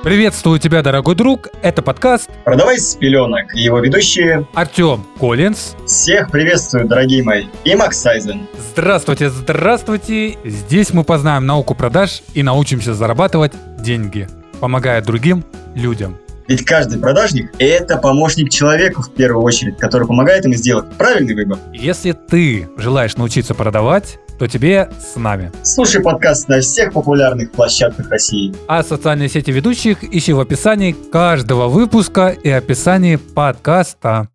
Приветствую тебя, дорогой друг. Это подкаст «Продавай с пеленок» и его ведущие Артем Коллинз. Всех приветствую, дорогие мои, и Макс Сайзен. Здравствуйте, здравствуйте. Здесь мы познаем науку продаж и научимся зарабатывать деньги, помогая другим людям. Ведь каждый продажник – это помощник человеку в первую очередь, который помогает ему сделать правильный выбор. Если ты желаешь научиться продавать, то тебе с нами. Слушай подкаст на всех популярных площадках России. А социальные сети ведущих ищи в описании каждого выпуска и описании подкаста.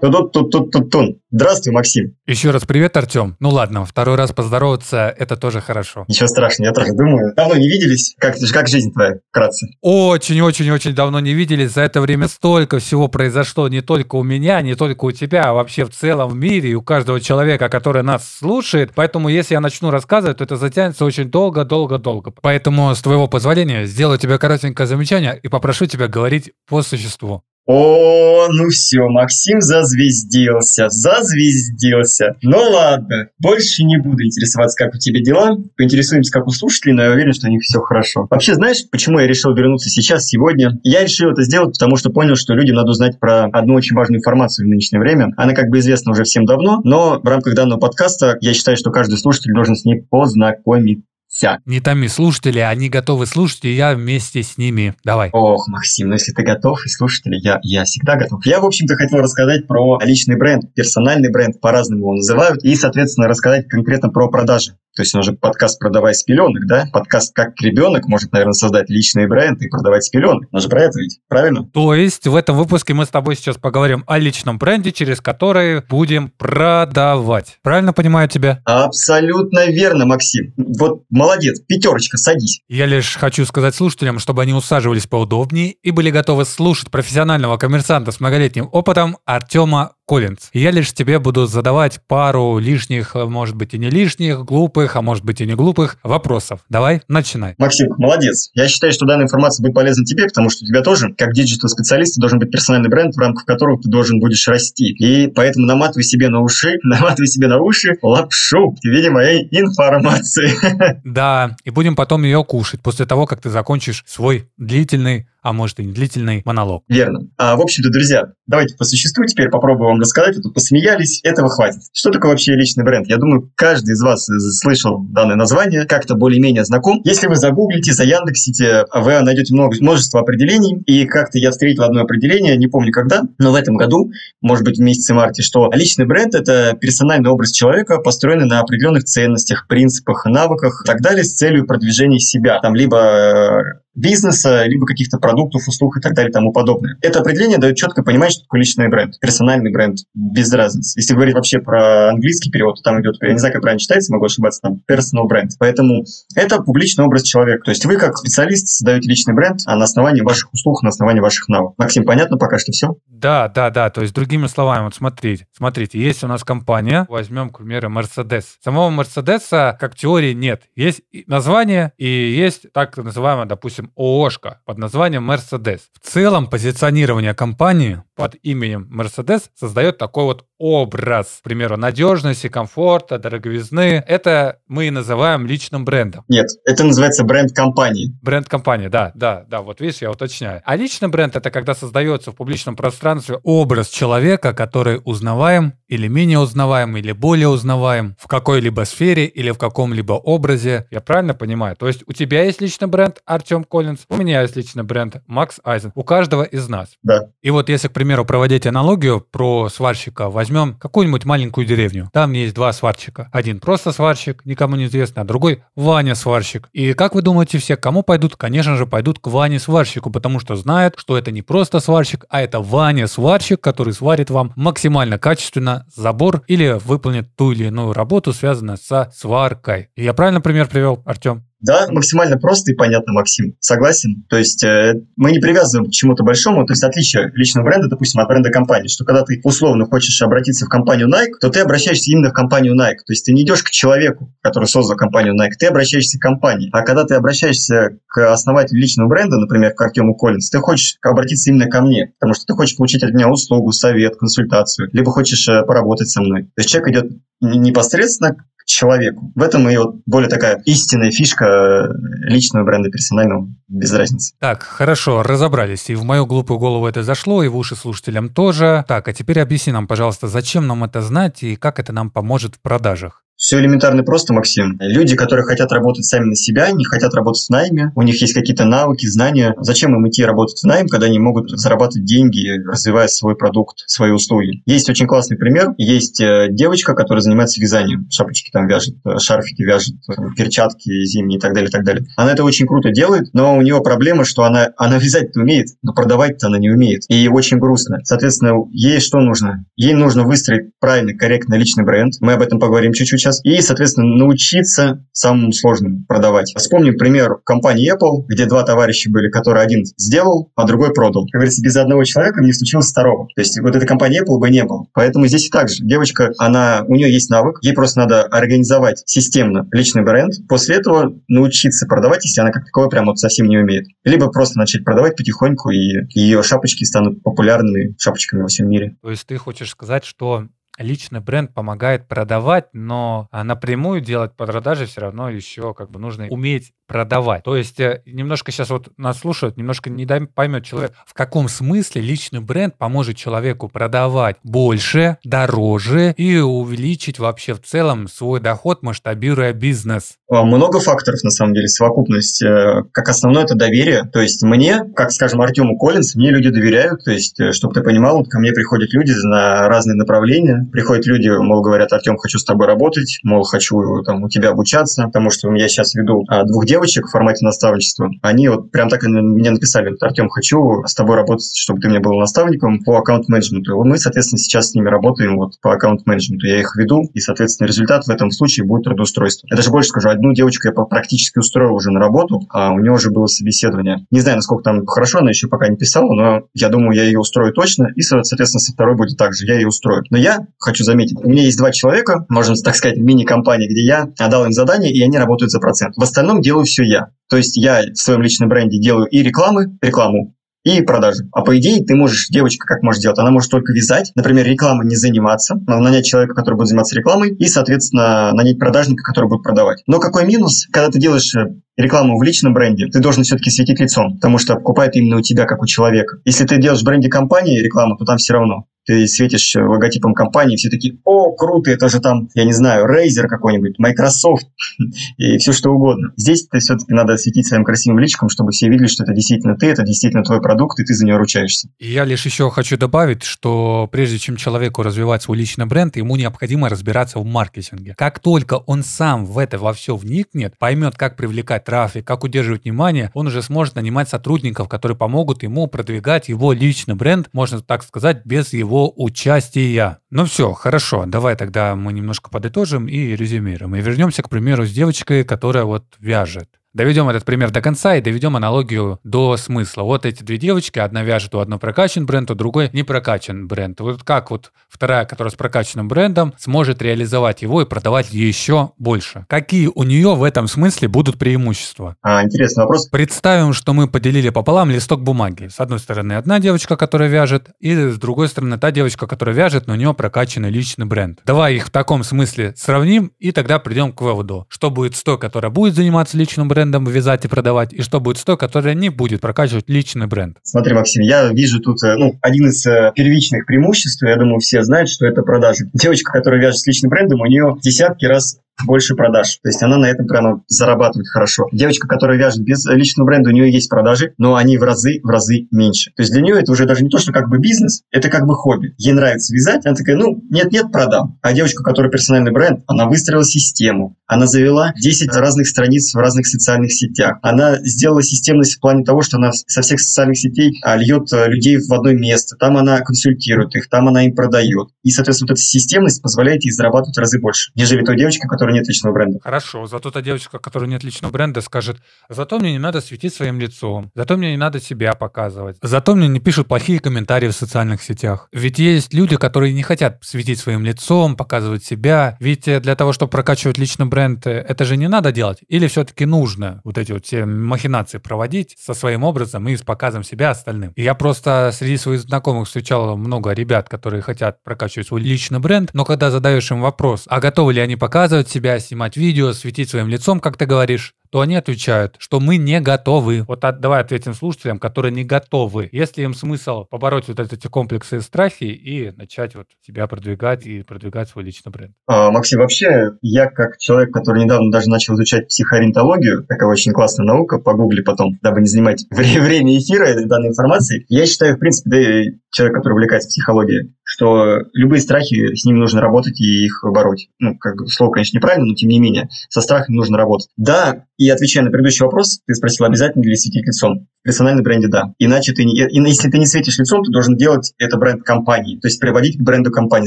Тун-тун-тун-тун. Здравствуй, Максим. Еще раз привет, Артем. Ну ладно, второй раз поздороваться, это тоже хорошо. Ничего страшного, я тоже думаю. Давно не виделись. Как, как жизнь твоя, вкратце? Очень-очень-очень давно не виделись. За это время столько всего произошло не только у меня, не только у тебя, а вообще в целом в мире и у каждого человека, который нас слушает. Поэтому если я начну рассказывать, то это затянется очень долго-долго-долго. Поэтому, с твоего позволения, сделаю тебе коротенькое замечание и попрошу тебя говорить по существу. О, ну все, Максим зазвездился, зазвездился. Ну ладно, больше не буду интересоваться, как у тебя дела. Поинтересуемся, как у слушателей, но я уверен, что у них все хорошо. Вообще, знаешь, почему я решил вернуться сейчас, сегодня? Я решил это сделать, потому что понял, что людям надо узнать про одну очень важную информацию в нынешнее время. Она как бы известна уже всем давно, но в рамках данного подкаста я считаю, что каждый слушатель должен с ней познакомиться вся. Не томи слушатели, они готовы слушать, и я вместе с ними. Давай. Ох, Максим, ну если ты готов, и слушатели, я, я всегда готов. Я, в общем-то, хотел рассказать про личный бренд, персональный бренд, по-разному его называют, и, соответственно, рассказать конкретно про продажи. То есть он же подкаст «Продавай с пеленок», да? Подкаст «Как ребенок» может, наверное, создать личный бренд и продавать с пеленок. Он же про это ведь, правильно? То есть в этом выпуске мы с тобой сейчас поговорим о личном бренде, через который будем продавать. Правильно понимаю тебя? Абсолютно верно, Максим. Вот молодец, пятерочка, садись. Я лишь хочу сказать слушателям, чтобы они усаживались поудобнее и были готовы слушать профессионального коммерсанта с многолетним опытом Артема Коллинз. Я лишь тебе буду задавать пару лишних, может быть и не лишних, глупых, а может быть и не глупых вопросов. Давай, начинай. Максим, молодец. Я считаю, что данная информация будет полезна тебе, потому что у тебя тоже, как диджитал-специалист, должен быть персональный бренд, в рамках которого ты должен будешь расти. И поэтому наматывай себе на уши, наматывай себе на уши лапшу в виде моей информации. Да, и будем потом ее кушать после того, как ты закончишь свой длительный а может и не длительный монолог. Верно. А, в общем-то, друзья, давайте по существу теперь попробуем вам рассказать. Вы тут посмеялись, этого хватит. Что такое вообще личный бренд? Я думаю, каждый из вас слышал данное название, как-то более-менее знаком. Если вы загуглите, заяндексите, вы найдете много, множество определений. И как-то я встретил одно определение, не помню когда, но в этом году, может быть, в месяце марте, что личный бренд – это персональный образ человека, построенный на определенных ценностях, принципах, навыках и так далее с целью продвижения себя. Там либо э, бизнеса, либо каких-то продуктов, услуг и так далее и тому подобное. Это определение дает четко понимать, что такое личный бренд, персональный бренд, без разницы. Если говорить вообще про английский перевод, то там идет, я не знаю, как правильно читается, могу ошибаться, там personal бренд. Поэтому это публичный образ человека. То есть вы как специалист создаете личный бренд, а на основании ваших услуг, на основании ваших навыков. Максим, понятно пока что все? Да, да, да. То есть другими словами, вот смотрите, смотрите, есть у нас компания, возьмем, к примеру, Mercedes. Самого Мерседеса как теории нет. Есть название и есть так называемое, допустим, ООшка под названием Mercedes. В целом позиционирование компании под именем Mercedes создает такой вот образ, к примеру, надежности, комфорта, дороговизны. Это мы и называем личным брендом. Нет, это называется бренд компании. Бренд компании, да, да, да, вот видишь, я уточняю. А личный бренд это когда создается в публичном пространстве образ человека, который узнаваем или менее узнаваем, или более узнаваем в какой-либо сфере или в каком-либо образе. Я правильно понимаю? То есть у тебя есть личный бренд Артем Коллинз, у меня есть личный бренд Макс Айзен, у каждого из нас. Да. И вот если, к примеру, проводить аналогию про сварщика, возьмем какую-нибудь маленькую деревню. Там есть два сварщика. Один просто сварщик, никому не известный, а другой Ваня сварщик. И как вы думаете, все к кому пойдут? Конечно же, пойдут к Ване сварщику, потому что знают, что это не просто сварщик, а это Ваня сварщик, который сварит вам максимально качественно забор или выполнит ту или иную работу, связанную со сваркой. Я правильно пример привел, Артем? Да, максимально просто и понятно, Максим. Согласен. То есть э, мы не привязываем к чему-то большому. То есть отличие личного бренда, допустим, от бренда компании, что когда ты условно хочешь обратиться в компанию Nike, то ты обращаешься именно в компанию Nike. То есть ты не идешь к человеку, который создал компанию Nike, ты обращаешься к компании. А когда ты обращаешься к основателю личного бренда, например, к Артему Коллинс, ты хочешь обратиться именно ко мне, потому что ты хочешь получить от меня услугу, совет, консультацию, либо хочешь э, поработать со мной. То есть человек идет непосредственно человеку. В этом и вот более такая истинная фишка э, личного бренда персонального, без разницы. Так, хорошо, разобрались. И в мою глупую голову это зашло, и в уши слушателям тоже. Так, а теперь объясни нам, пожалуйста, зачем нам это знать и как это нам поможет в продажах? Все элементарно просто, Максим. Люди, которые хотят работать сами на себя, не хотят работать в найме, у них есть какие-то навыки, знания. Зачем им идти работать в найм, когда они могут зарабатывать деньги, развивая свой продукт, свои услуги? Есть очень классный пример. Есть э, девочка, которая занимается вязанием. Шапочки там вяжет, э, шарфики вяжет, перчатки зимние и так далее, и так далее. Она это очень круто делает, но у нее проблема, что она, она вязать-то умеет, но продавать-то она не умеет. И очень грустно. Соответственно, ей что нужно? Ей нужно выстроить правильный, корректный личный бренд. Мы об этом поговорим чуть-чуть сейчас. И, соответственно, научиться самым сложным продавать. Вспомним пример компании Apple, где два товарища были, которые один сделал, а другой продал. Как говорится, без одного человека не случилось второго. То есть вот этой компании Apple бы не было. Поэтому здесь и так же. Девочка, она, у нее есть навык, ей просто надо организовать системно личный бренд, после этого научиться продавать, если она как таковой прям вот совсем не умеет. Либо просто начать продавать потихоньку, и ее шапочки станут популярными шапочками во всем мире. То есть ты хочешь сказать, что личный бренд помогает продавать, но а, напрямую делать продажи все равно еще как бы нужно уметь продавать. То есть э, немножко сейчас вот нас слушают, немножко не поймет человек, в каком смысле личный бренд поможет человеку продавать больше, дороже и увеличить вообще в целом свой доход, масштабируя бизнес. А, много факторов, на самом деле, совокупность. Э, как основное, это доверие. То есть мне, как, скажем, Артему Коллинс, мне люди доверяют. То есть, э, чтобы ты понимал, ко мне приходят люди на разные направления. Приходят люди, мол, говорят, Артем, хочу с тобой работать, мол, хочу там, у тебя обучаться, потому что я сейчас веду а, двух девушек, девочек в формате наставничества, они вот прям так мне написали, Артем, хочу с тобой работать, чтобы ты мне был наставником по аккаунт-менеджменту. Мы, соответственно, сейчас с ними работаем вот по аккаунт-менеджменту. Я их веду, и, соответственно, результат в этом случае будет трудоустройство. Я даже больше скажу, одну девочку я практически устроил уже на работу, а у нее уже было собеседование. Не знаю, насколько там хорошо, она еще пока не писала, но я думаю, я ее устрою точно, и, соответственно, со второй будет так же, я ее устрою. Но я хочу заметить, у меня есть два человека, можно так сказать, мини-компании, где я отдал им задание, и они работают за процент. В остальном делаю все я. То есть я в своем личном бренде делаю и рекламы, рекламу, и продажи. А по идее ты можешь, девочка как может делать? Она может только вязать, например, рекламой не заниматься, нанять человека, который будет заниматься рекламой, и, соответственно, нанять продажника, который будет продавать. Но какой минус, когда ты делаешь э, рекламу в личном бренде, ты должен все-таки светить лицом, потому что покупают именно у тебя, как у человека. Если ты делаешь в бренде компании рекламу, то там все равно ты светишь логотипом компании, все такие, о, круто, это же там, я не знаю, Razer какой-нибудь, Microsoft и все что угодно. Здесь ты все-таки надо светить своим красивым личиком, чтобы все видели, что это действительно ты, это действительно твой продукт, и ты за него ручаешься. Я лишь еще хочу добавить, что прежде чем человеку развивать свой личный бренд, ему необходимо разбираться в маркетинге. Как только он сам в это во все вникнет, поймет, как привлекать трафик, как удерживать внимание, он уже сможет нанимать сотрудников, которые помогут ему продвигать его личный бренд, можно так сказать, без его его участия. Ну все, хорошо, давай тогда мы немножко подытожим и резюмируем. И вернемся, к примеру, с девочкой, которая вот вяжет. Доведем этот пример до конца и доведем аналогию до смысла. Вот эти две девочки, одна вяжет, у одной прокачан бренд, у другой не прокачан бренд. Вот как вот вторая, которая с прокачанным брендом, сможет реализовать его и продавать еще больше? Какие у нее в этом смысле будут преимущества? А, интересный вопрос. Представим, что мы поделили пополам листок бумаги. С одной стороны одна девочка, которая вяжет, и с другой стороны та девочка, которая вяжет, но у нее прокачанный личный бренд. Давай их в таком смысле сравним, и тогда придем к выводу, что будет с той, которая будет заниматься личным брендом, брендом вязать и продавать, и что будет с той, которая не будет прокачивать личный бренд? Смотри, Максим, я вижу тут э, ну, один из э, первичных преимуществ, я думаю, все знают, что это продажи. Девочка, которая вяжет с личным брендом, у нее десятки раз больше продаж. То есть она на этом прямо зарабатывает хорошо. Девочка, которая вяжет без личного бренда, у нее есть продажи, но они в разы, в разы меньше. То есть для нее это уже даже не то, что как бы бизнес, это как бы хобби. Ей нравится вязать, она такая, ну, нет-нет, продам. А девочка, которая персональный бренд, она выстроила систему, она завела 10 разных страниц в разных социальных сетях. Она сделала системность в плане того, что она со всех социальных сетей а, льет э, людей в одно место. Там она консультирует их, там она им продает. И, соответственно, вот эта системность позволяет ей зарабатывать в разы больше, нежели той девочке, которая которой нет личного бренда. Хорошо, зато та девочка, которая нет личного бренда, скажет, зато мне не надо светить своим лицом, зато мне не надо себя показывать, зато мне не пишут плохие комментарии в социальных сетях. Ведь есть люди, которые не хотят светить своим лицом, показывать себя. Ведь э, для того, чтобы прокачивать личный бренд, э, это же не надо делать. Или все-таки нужно вот эти вот все махинации проводить со своим образом и с показом себя остальным. Я просто среди своих знакомых встречал много ребят, которые хотят прокачивать свой личный бренд, но когда задаешь им вопрос, а готовы ли они показывать себя, снимать видео, светить своим лицом, как ты говоришь, то они отвечают, что мы не готовы. Вот от, давай ответим слушателям, которые не готовы. Если им смысл побороть вот эти комплексы и страхи и начать вот себя продвигать и продвигать свой личный бренд. А, Максим, вообще, я как человек, который недавно даже начал изучать психоориентологию, такая очень классная наука, погугли потом, дабы не занимать время эфира данной информации, я считаю, в принципе, да и человек, который увлекается психологией, что любые страхи, с ними нужно работать и их бороть. Ну, как бы слово, конечно, неправильно, но тем не менее, со страхами нужно работать. Да, и отвечая на предыдущий вопрос, ты спросил, обязательно ли светить лицом. Персональном бренде да. Иначе ты не, если ты не светишь лицом, ты должен делать это бренд компании. То есть приводить к бренду компании,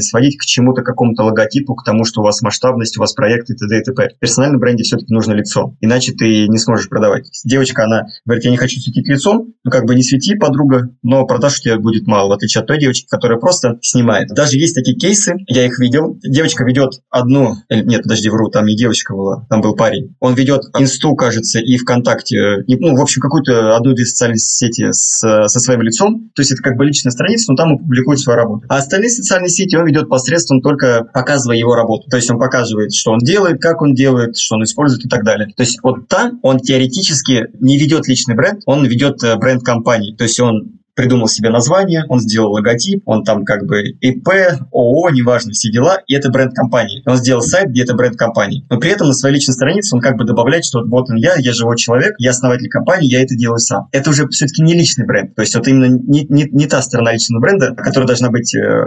сводить к чему-то, какому-то логотипу, к тому, что у вас масштабность, у вас проект и т.д. и т.п. В персональном бренде все-таки нужно лицо. Иначе ты не сможешь продавать. Девочка, она говорит, я не хочу светить лицом. Ну, как бы не свети, подруга, но продаж у тебя будет мало, в отличие от той девочки, которая просто снимает. Даже есть такие кейсы, я их видел. Девочка ведет одну, нет, подожди, вру, там не девочка была, там был парень. Он ведет инсту кажется, и ВКонтакте, ну, в общем, какую-то одну-две социальные сети с, со своим лицом. То есть это как бы личная страница, но там он публикует свою работу. А остальные социальные сети он ведет посредством только показывая его работу. То есть он показывает, что он делает, как он делает, что он использует и так далее. То есть вот там он теоретически не ведет личный бренд, он ведет э, бренд компании. То есть он придумал себе название, он сделал логотип, он там как бы ИП, ООО, неважно, все дела, и это бренд компании. Он сделал сайт, где это бренд компании. Но при этом на своей личной странице он как бы добавляет, что вот он я, я живой человек, я основатель компании, я это делаю сам. Это уже все-таки не личный бренд. То есть это именно не, не, не та сторона личного бренда, которая должна быть э,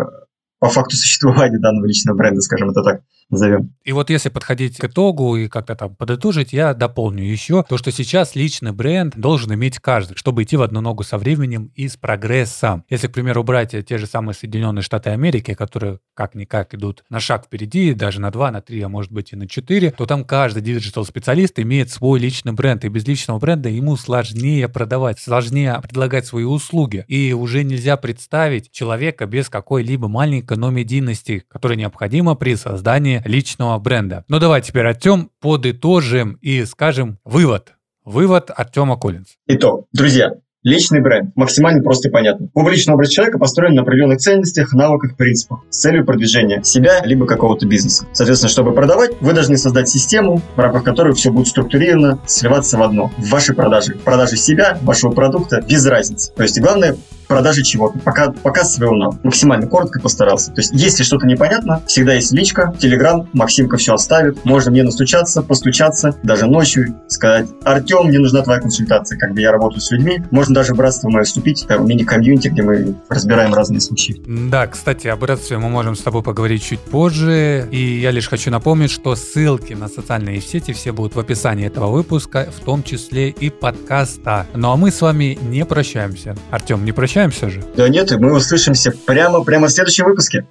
по факту существования данного личного бренда, скажем это так назовем. И вот если подходить к итогу и как-то там подытожить, я дополню еще то, что сейчас личный бренд должен иметь каждый, чтобы идти в одну ногу со временем и с прогрессом. Если, к примеру, брать те же самые Соединенные Штаты Америки, которые как-никак идут на шаг впереди, даже на два, на три, а может быть и на четыре, то там каждый диджитал-специалист имеет свой личный бренд, и без личного бренда ему сложнее продавать, сложнее предлагать свои услуги. И уже нельзя представить человека без какой-либо маленькой, но медийности, которая необходима при создании личного бренда. Ну давай теперь, Артем, подытожим и скажем вывод. Вывод Артема Коллинз. Итог. Друзья, Личный бренд. Максимально просто и понятно. Публичный образ человека построен на определенных ценностях, навыках, принципах с целью продвижения себя либо какого-то бизнеса. Соответственно, чтобы продавать, вы должны создать систему, в рамках которой все будет структурировано, сливаться в одно. В ваши продажи. Продажи себя, вашего продукта, без разницы. То есть главное продажи чего-то. Пока, пока своего нам. Максимально коротко постарался. То есть, если что-то непонятно, всегда есть личка, телеграм, Максимка все оставит. Можно мне настучаться, постучаться, даже ночью, сказать, Артем, мне нужна твоя консультация, как бы я работаю с людьми. Можно даже в братство мое вступить, там, мини-комьюнити, где мы разбираем разные случаи. Да, кстати, о братстве мы можем с тобой поговорить чуть позже. И я лишь хочу напомнить, что ссылки на социальные сети все будут в описании этого выпуска, в том числе и подкаста. Ну а мы с вами не прощаемся. Артем, не прощаемся же? Да нет, мы услышимся прямо, прямо в следующем выпуске.